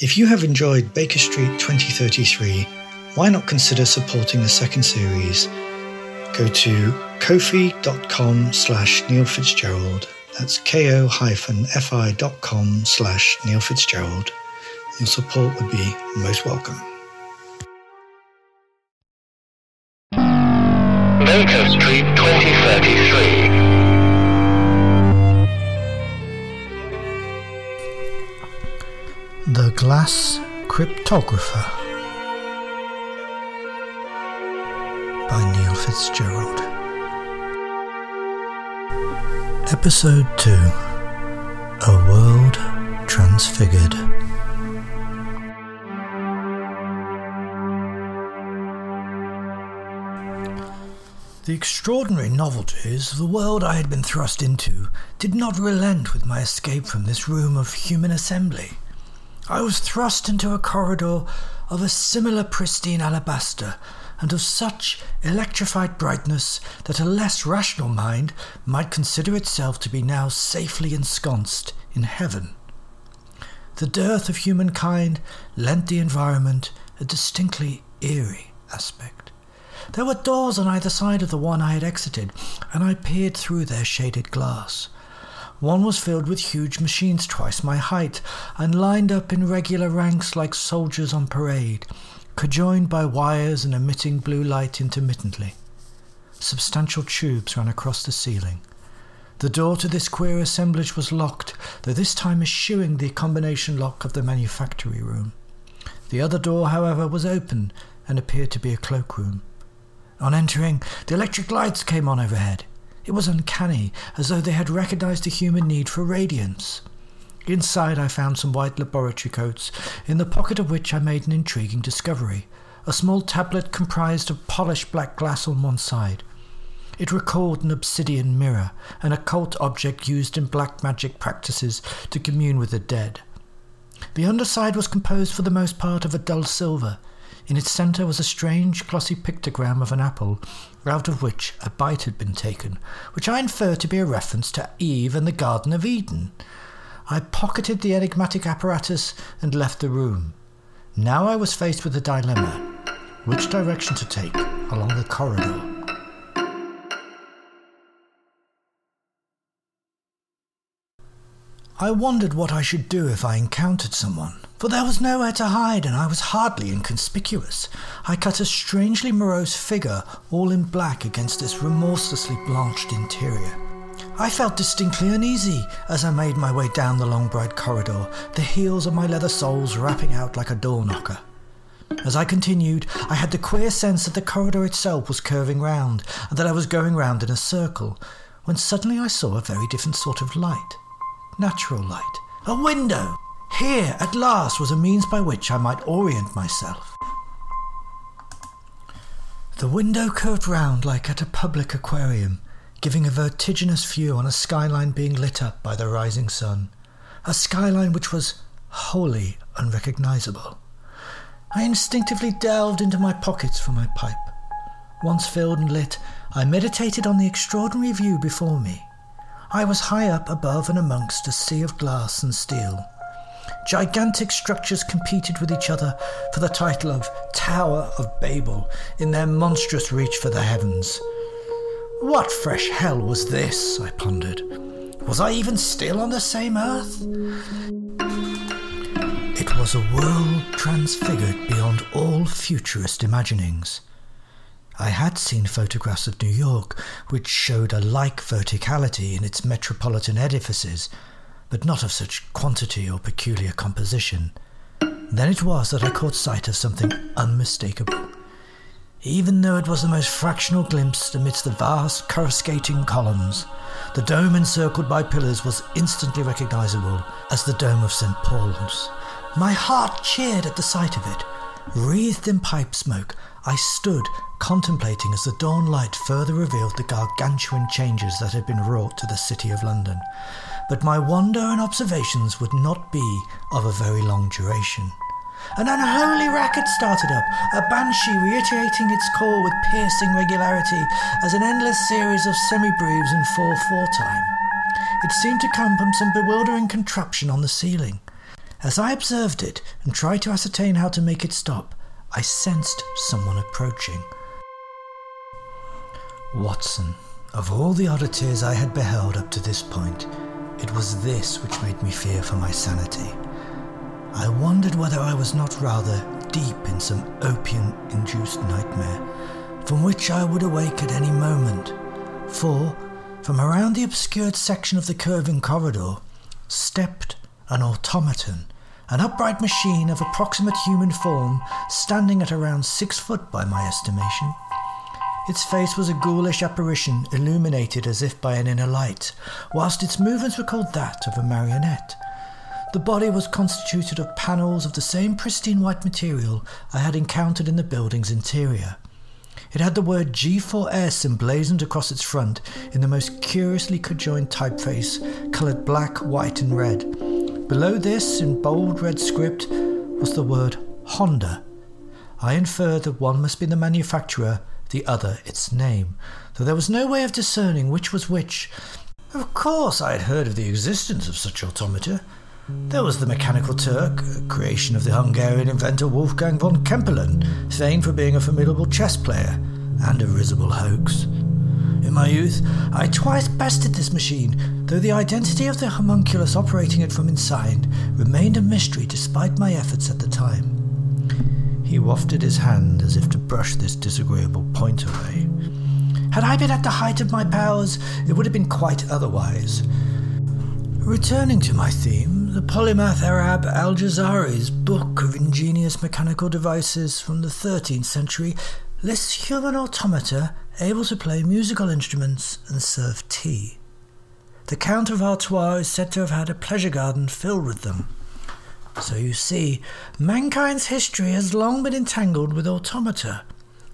If you have enjoyed Baker Street 2033, why not consider supporting the second series? Go to kofi.com slash Neil Fitzgerald. That's ko-fi.com slash Neil Fitzgerald. Your support would be most welcome. The Glass Cryptographer by Neil Fitzgerald. Episode 2 A World Transfigured. The extraordinary novelties of the world I had been thrust into did not relent with my escape from this room of human assembly. I was thrust into a corridor of a similar pristine alabaster and of such electrified brightness that a less rational mind might consider itself to be now safely ensconced in heaven. The dearth of humankind lent the environment a distinctly eerie aspect. There were doors on either side of the one I had exited, and I peered through their shaded glass. One was filled with huge machines twice my height, and lined up in regular ranks like soldiers on parade, conjoined by wires and emitting blue light intermittently. Substantial tubes ran across the ceiling. The door to this queer assemblage was locked, though this time eschewing the combination lock of the manufactory room. The other door, however, was open and appeared to be a cloakroom. On entering, the electric lights came on overhead. It was uncanny, as though they had recognized the human need for radiance. Inside, I found some white laboratory coats, in the pocket of which I made an intriguing discovery a small tablet comprised of polished black glass on one side. It recalled an obsidian mirror, an occult object used in black magic practices to commune with the dead. The underside was composed for the most part of a dull silver, in its centre was a strange, glossy pictogram of an apple, out of which a bite had been taken, which I inferred to be a reference to Eve and the Garden of Eden. I pocketed the enigmatic apparatus and left the room. Now I was faced with a dilemma which direction to take along the corridor. I wondered what I should do if I encountered someone, for there was nowhere to hide and I was hardly inconspicuous. I cut a strangely morose figure, all in black, against this remorselessly blanched interior. I felt distinctly uneasy as I made my way down the long bright corridor, the heels of my leather soles rapping out like a door knocker. As I continued, I had the queer sense that the corridor itself was curving round, and that I was going round in a circle, when suddenly I saw a very different sort of light natural light. A window! Here, at last, was a means by which I might orient myself. The window curved round like at a public aquarium, giving a vertiginous view on a skyline being lit up by the rising sun, a skyline which was wholly unrecognizable. I instinctively delved into my pockets for my pipe. Once filled and lit, I meditated on the extraordinary view before me. I was high up above and amongst a sea of glass and steel. Gigantic structures competed with each other for the title of Tower of Babel in their monstrous reach for the heavens. What fresh hell was this? I pondered. Was I even still on the same earth? It was a world transfigured beyond all futurist imaginings. I had seen photographs of New York which showed a like verticality in its metropolitan edifices, but not of such quantity or peculiar composition. Then it was that I caught sight of something unmistakable. Even though it was the most fractional glimpse amidst the vast coruscating columns, the dome encircled by pillars was instantly recognizable as the dome of St. Paul's. My heart cheered at the sight of it. Wreathed in pipe smoke, I stood contemplating as the dawn light further revealed the gargantuan changes that had been wrought to the City of London. But my wonder and observations would not be of a very long duration. An unholy racket started up, a banshee reiterating its call with piercing regularity as an endless series of semibreves in 4 4 time. It seemed to come from some bewildering contraption on the ceiling. As I observed it and tried to ascertain how to make it stop, I sensed someone approaching. Watson, of all the oddities I had beheld up to this point, it was this which made me fear for my sanity. I wondered whether I was not rather deep in some opium induced nightmare, from which I would awake at any moment. For, from around the obscured section of the curving corridor, stepped an automaton, an upright machine of approximate human form, standing at around six foot by my estimation. Its face was a ghoulish apparition, illuminated as if by an inner light, whilst its movements recalled that of a marionette. The body was constituted of panels of the same pristine white material I had encountered in the building's interior. It had the word G4S emblazoned across its front in the most curiously conjoined typeface, coloured black, white, and red. Below this, in bold red script, was the word Honda. I inferred that one must be the manufacturer the other its name, though there was no way of discerning which was which. Of course, I had heard of the existence of such automata. There was the Mechanical Turk, a creation of the Hungarian inventor Wolfgang von Kempelen, famed for being a formidable chess player, and a risible hoax. In my youth, I twice bested this machine, though the identity of the homunculus operating it from inside remained a mystery despite my efforts at the time. He wafted his hand as if to brush this disagreeable point away. Had I been at the height of my powers, it would have been quite otherwise. Returning to my theme, the polymath Arab Al Jazari's book of ingenious mechanical devices from the 13th century lists human automata able to play musical instruments and serve tea. The Count of Artois is said to have had a pleasure garden filled with them. So you see, mankind's history has long been entangled with automata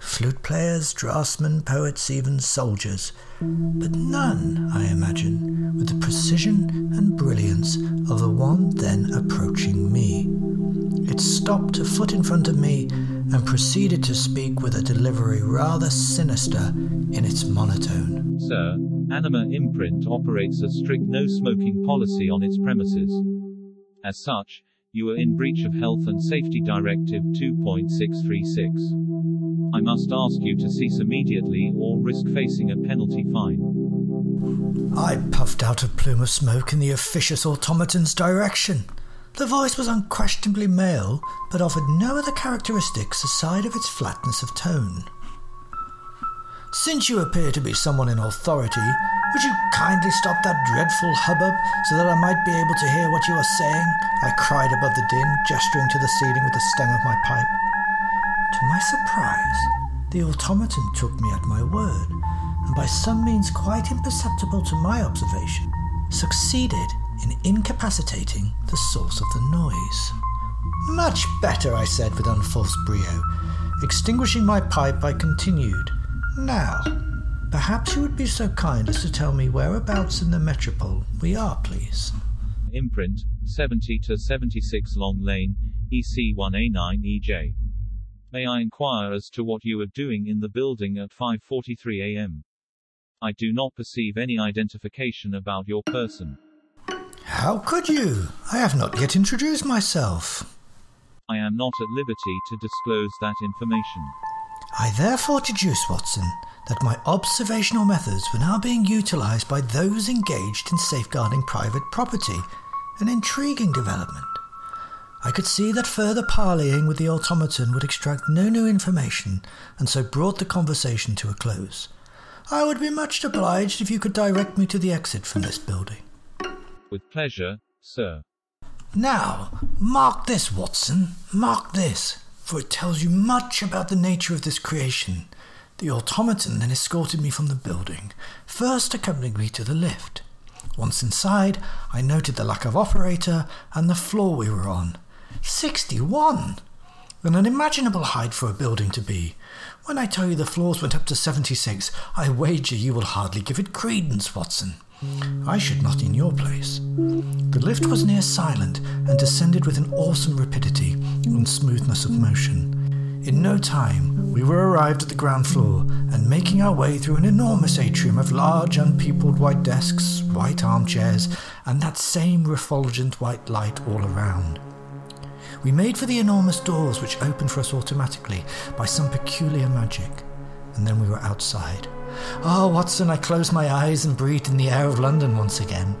flute players, draftsmen, poets, even soldiers, but none, I imagine, with the precision and brilliance of the one then approaching me. It stopped a foot in front of me and proceeded to speak with a delivery rather sinister in its monotone. Sir, Anima Imprint operates a strict no smoking policy on its premises. As such, you are in breach of Health and Safety Directive 2.636. I must ask you to cease immediately or risk facing a penalty fine. I puffed out a plume of smoke in the officious automaton's direction. The voice was unquestionably male, but offered no other characteristics aside of its flatness of tone. Since you appear to be someone in authority, would you kindly stop that dreadful hubbub so that I might be able to hear what you are saying? I cried above the din, gesturing to the ceiling with the stem of my pipe. To my surprise, the automaton took me at my word, and by some means quite imperceptible to my observation, succeeded in incapacitating the source of the noise. Much better, I said with unforced brio. Extinguishing my pipe, I continued. Now, perhaps you would be so kind as to tell me whereabouts in the metropole we are, please. Imprint, 70 to 76 Long Lane, EC1A9EJ. May I inquire as to what you are doing in the building at 5:43 a.m.? I do not perceive any identification about your person. How could you? I have not yet introduced myself. I am not at liberty to disclose that information. I therefore deduce, Watson, that my observational methods were now being utilized by those engaged in safeguarding private property, an intriguing development. I could see that further parleying with the automaton would extract no new information, and so brought the conversation to a close. I would be much obliged if you could direct me to the exit from this building. With pleasure, sir. Now, mark this, Watson, mark this, for it tells you much about the nature of this creation. The automaton then escorted me from the building, first accompanying me to the lift. Once inside, I noted the lack of operator and the floor we were on. 61! An unimaginable height for a building to be. When I tell you the floors went up to 76, I wager you will hardly give it credence, Watson. I should not in your place. The lift was near silent and descended with an awesome rapidity and smoothness of motion. In no time, we were arrived at the ground floor and making our way through an enormous atrium of large, unpeopled white desks, white armchairs, and that same refulgent white light all around. We made for the enormous doors which opened for us automatically by some peculiar magic, and then we were outside. Oh, Watson, I closed my eyes and breathed in the air of London once again.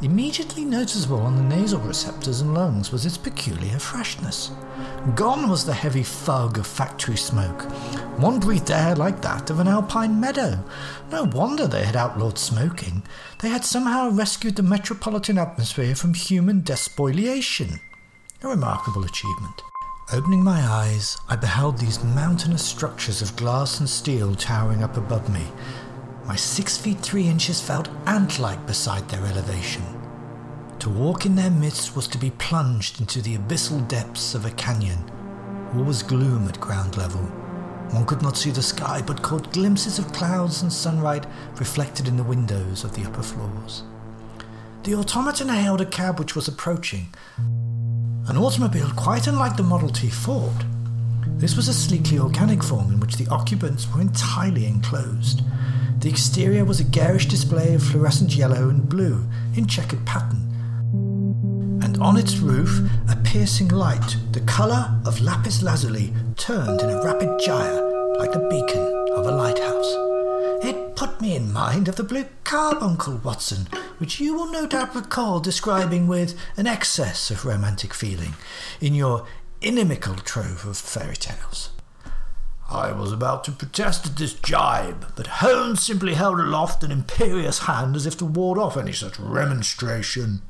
Immediately noticeable on the nasal receptors and lungs was its peculiar freshness. Gone was the heavy fog of factory smoke. One breathed air like that of an alpine meadow. No wonder they had outlawed smoking. They had somehow rescued the metropolitan atmosphere from human despoliation. A remarkable achievement. Opening my eyes, I beheld these mountainous structures of glass and steel towering up above me. My six feet three inches felt ant like beside their elevation. To walk in their midst was to be plunged into the abyssal depths of a canyon. All was gloom at ground level. One could not see the sky, but caught glimpses of clouds and sunlight reflected in the windows of the upper floors. The automaton hailed a cab which was approaching, an automobile quite unlike the Model T Ford. This was a sleekly organic form in which the occupants were entirely enclosed. The exterior was a garish display of fluorescent yellow and blue in checkered pattern. And on its roof, a piercing light, the colour of lapis lazuli, turned in a rapid gyre like the beacon of a lighthouse. Put me in mind of the blue carbuncle, Watson, which you will no doubt recall describing with an excess of romantic feeling in your inimical trove of fairy tales. I was about to protest at this jibe, but Holmes simply held aloft an imperious hand as if to ward off any such remonstration.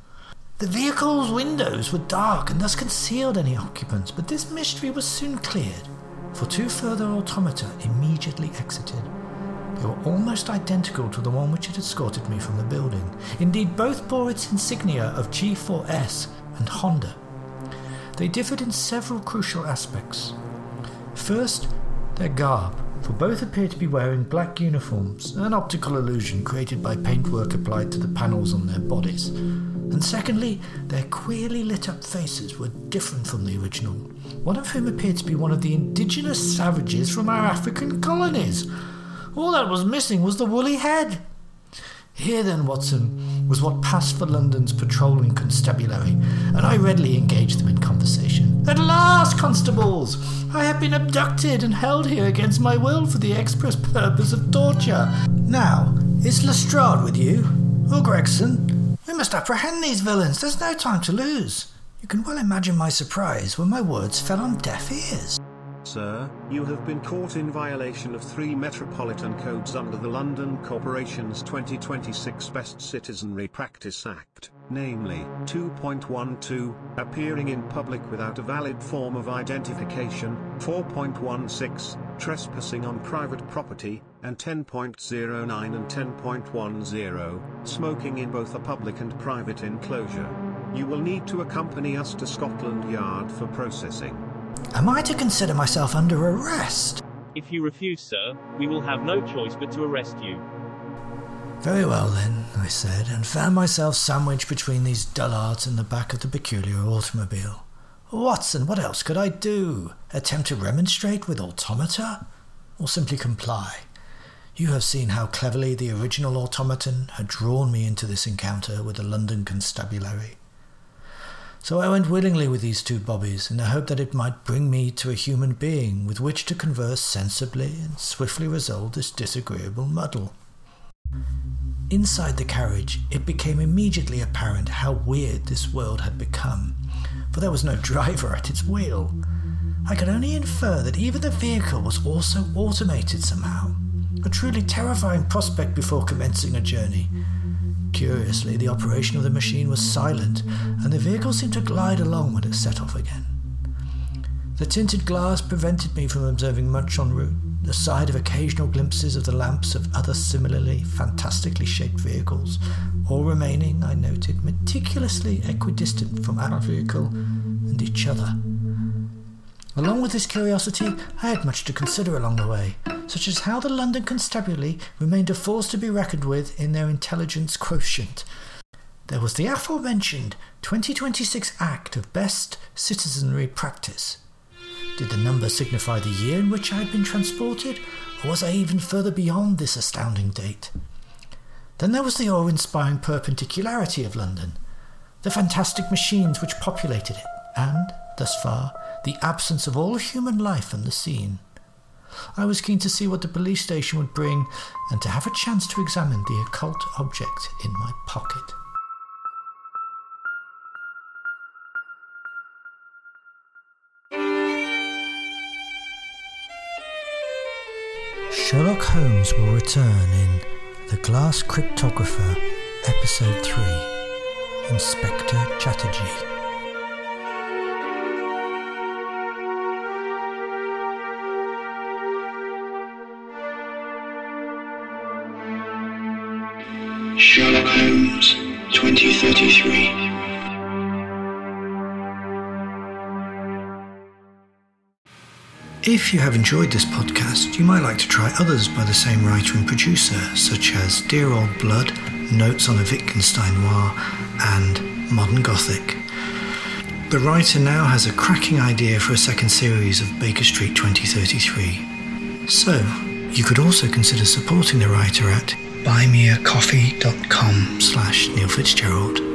The vehicle's windows were dark and thus concealed any occupants, but this mystery was soon cleared, for two further automata immediately exited. They were almost identical to the one which had escorted me from the building. Indeed, both bore its insignia of G4S and Honda. They differed in several crucial aspects. First, their garb, for both appeared to be wearing black uniforms, an optical illusion created by paintwork applied to the panels on their bodies. And secondly, their queerly lit up faces were different from the original, one of whom appeared to be one of the indigenous savages from our African colonies. All that was missing was the woolly head. Here then, Watson, was what passed for London's patrolling constabulary, and I readily engaged them in conversation. At last, constables! I have been abducted and held here against my will for the express purpose of torture. Now, is Lestrade with you? Or Gregson? We must apprehend these villains. There's no time to lose. You can well imagine my surprise when my words fell on deaf ears. Sir, you have been caught in violation of three metropolitan codes under the London Corporation's 2026 Best Citizenry Practice Act, namely 2.12, appearing in public without a valid form of identification, 4.16, trespassing on private property, and 10.09 and 10.10, smoking in both a public and private enclosure. You will need to accompany us to Scotland Yard for processing. Am I to consider myself under arrest? If you refuse, sir, we will have no choice but to arrest you. Very well, then, I said, and found myself sandwiched between these dullards in the back of the peculiar automobile. Watson, what else could I do? Attempt to remonstrate with automata? Or simply comply? You have seen how cleverly the original automaton had drawn me into this encounter with the London constabulary. So I went willingly with these two bobbies in the hope that it might bring me to a human being with which to converse sensibly and swiftly resolve this disagreeable muddle. Inside the carriage, it became immediately apparent how weird this world had become, for there was no driver at its wheel. I could only infer that even the vehicle was also automated somehow, a truly terrifying prospect before commencing a journey. Curiously, the operation of the machine was silent, and the vehicle seemed to glide along when it set off again. The tinted glass prevented me from observing much en route, aside of occasional glimpses of the lamps of other similarly fantastically shaped vehicles, all remaining, I noted, meticulously equidistant from our vehicle and each other. Along with this curiosity, I had much to consider along the way, such as how the London Constabulary remained a force to be reckoned with in their intelligence quotient. There was the aforementioned 2026 Act of Best Citizenry Practice. Did the number signify the year in which I had been transported, or was I even further beyond this astounding date? Then there was the awe inspiring perpendicularity of London, the fantastic machines which populated it, and, thus far, the absence of all human life on the scene. I was keen to see what the police station would bring and to have a chance to examine the occult object in my pocket. Sherlock Holmes will return in The Glass Cryptographer, Episode 3 Inspector Chatterjee. 2033. If you have enjoyed this podcast, you might like to try others by the same writer and producer, such as Dear Old Blood, Notes on a Wittgenstein Noir, and Modern Gothic. The writer now has a cracking idea for a second series of Baker Street 2033. So, you could also consider supporting the writer at buymeacoffee.com slash Neil Fitzgerald.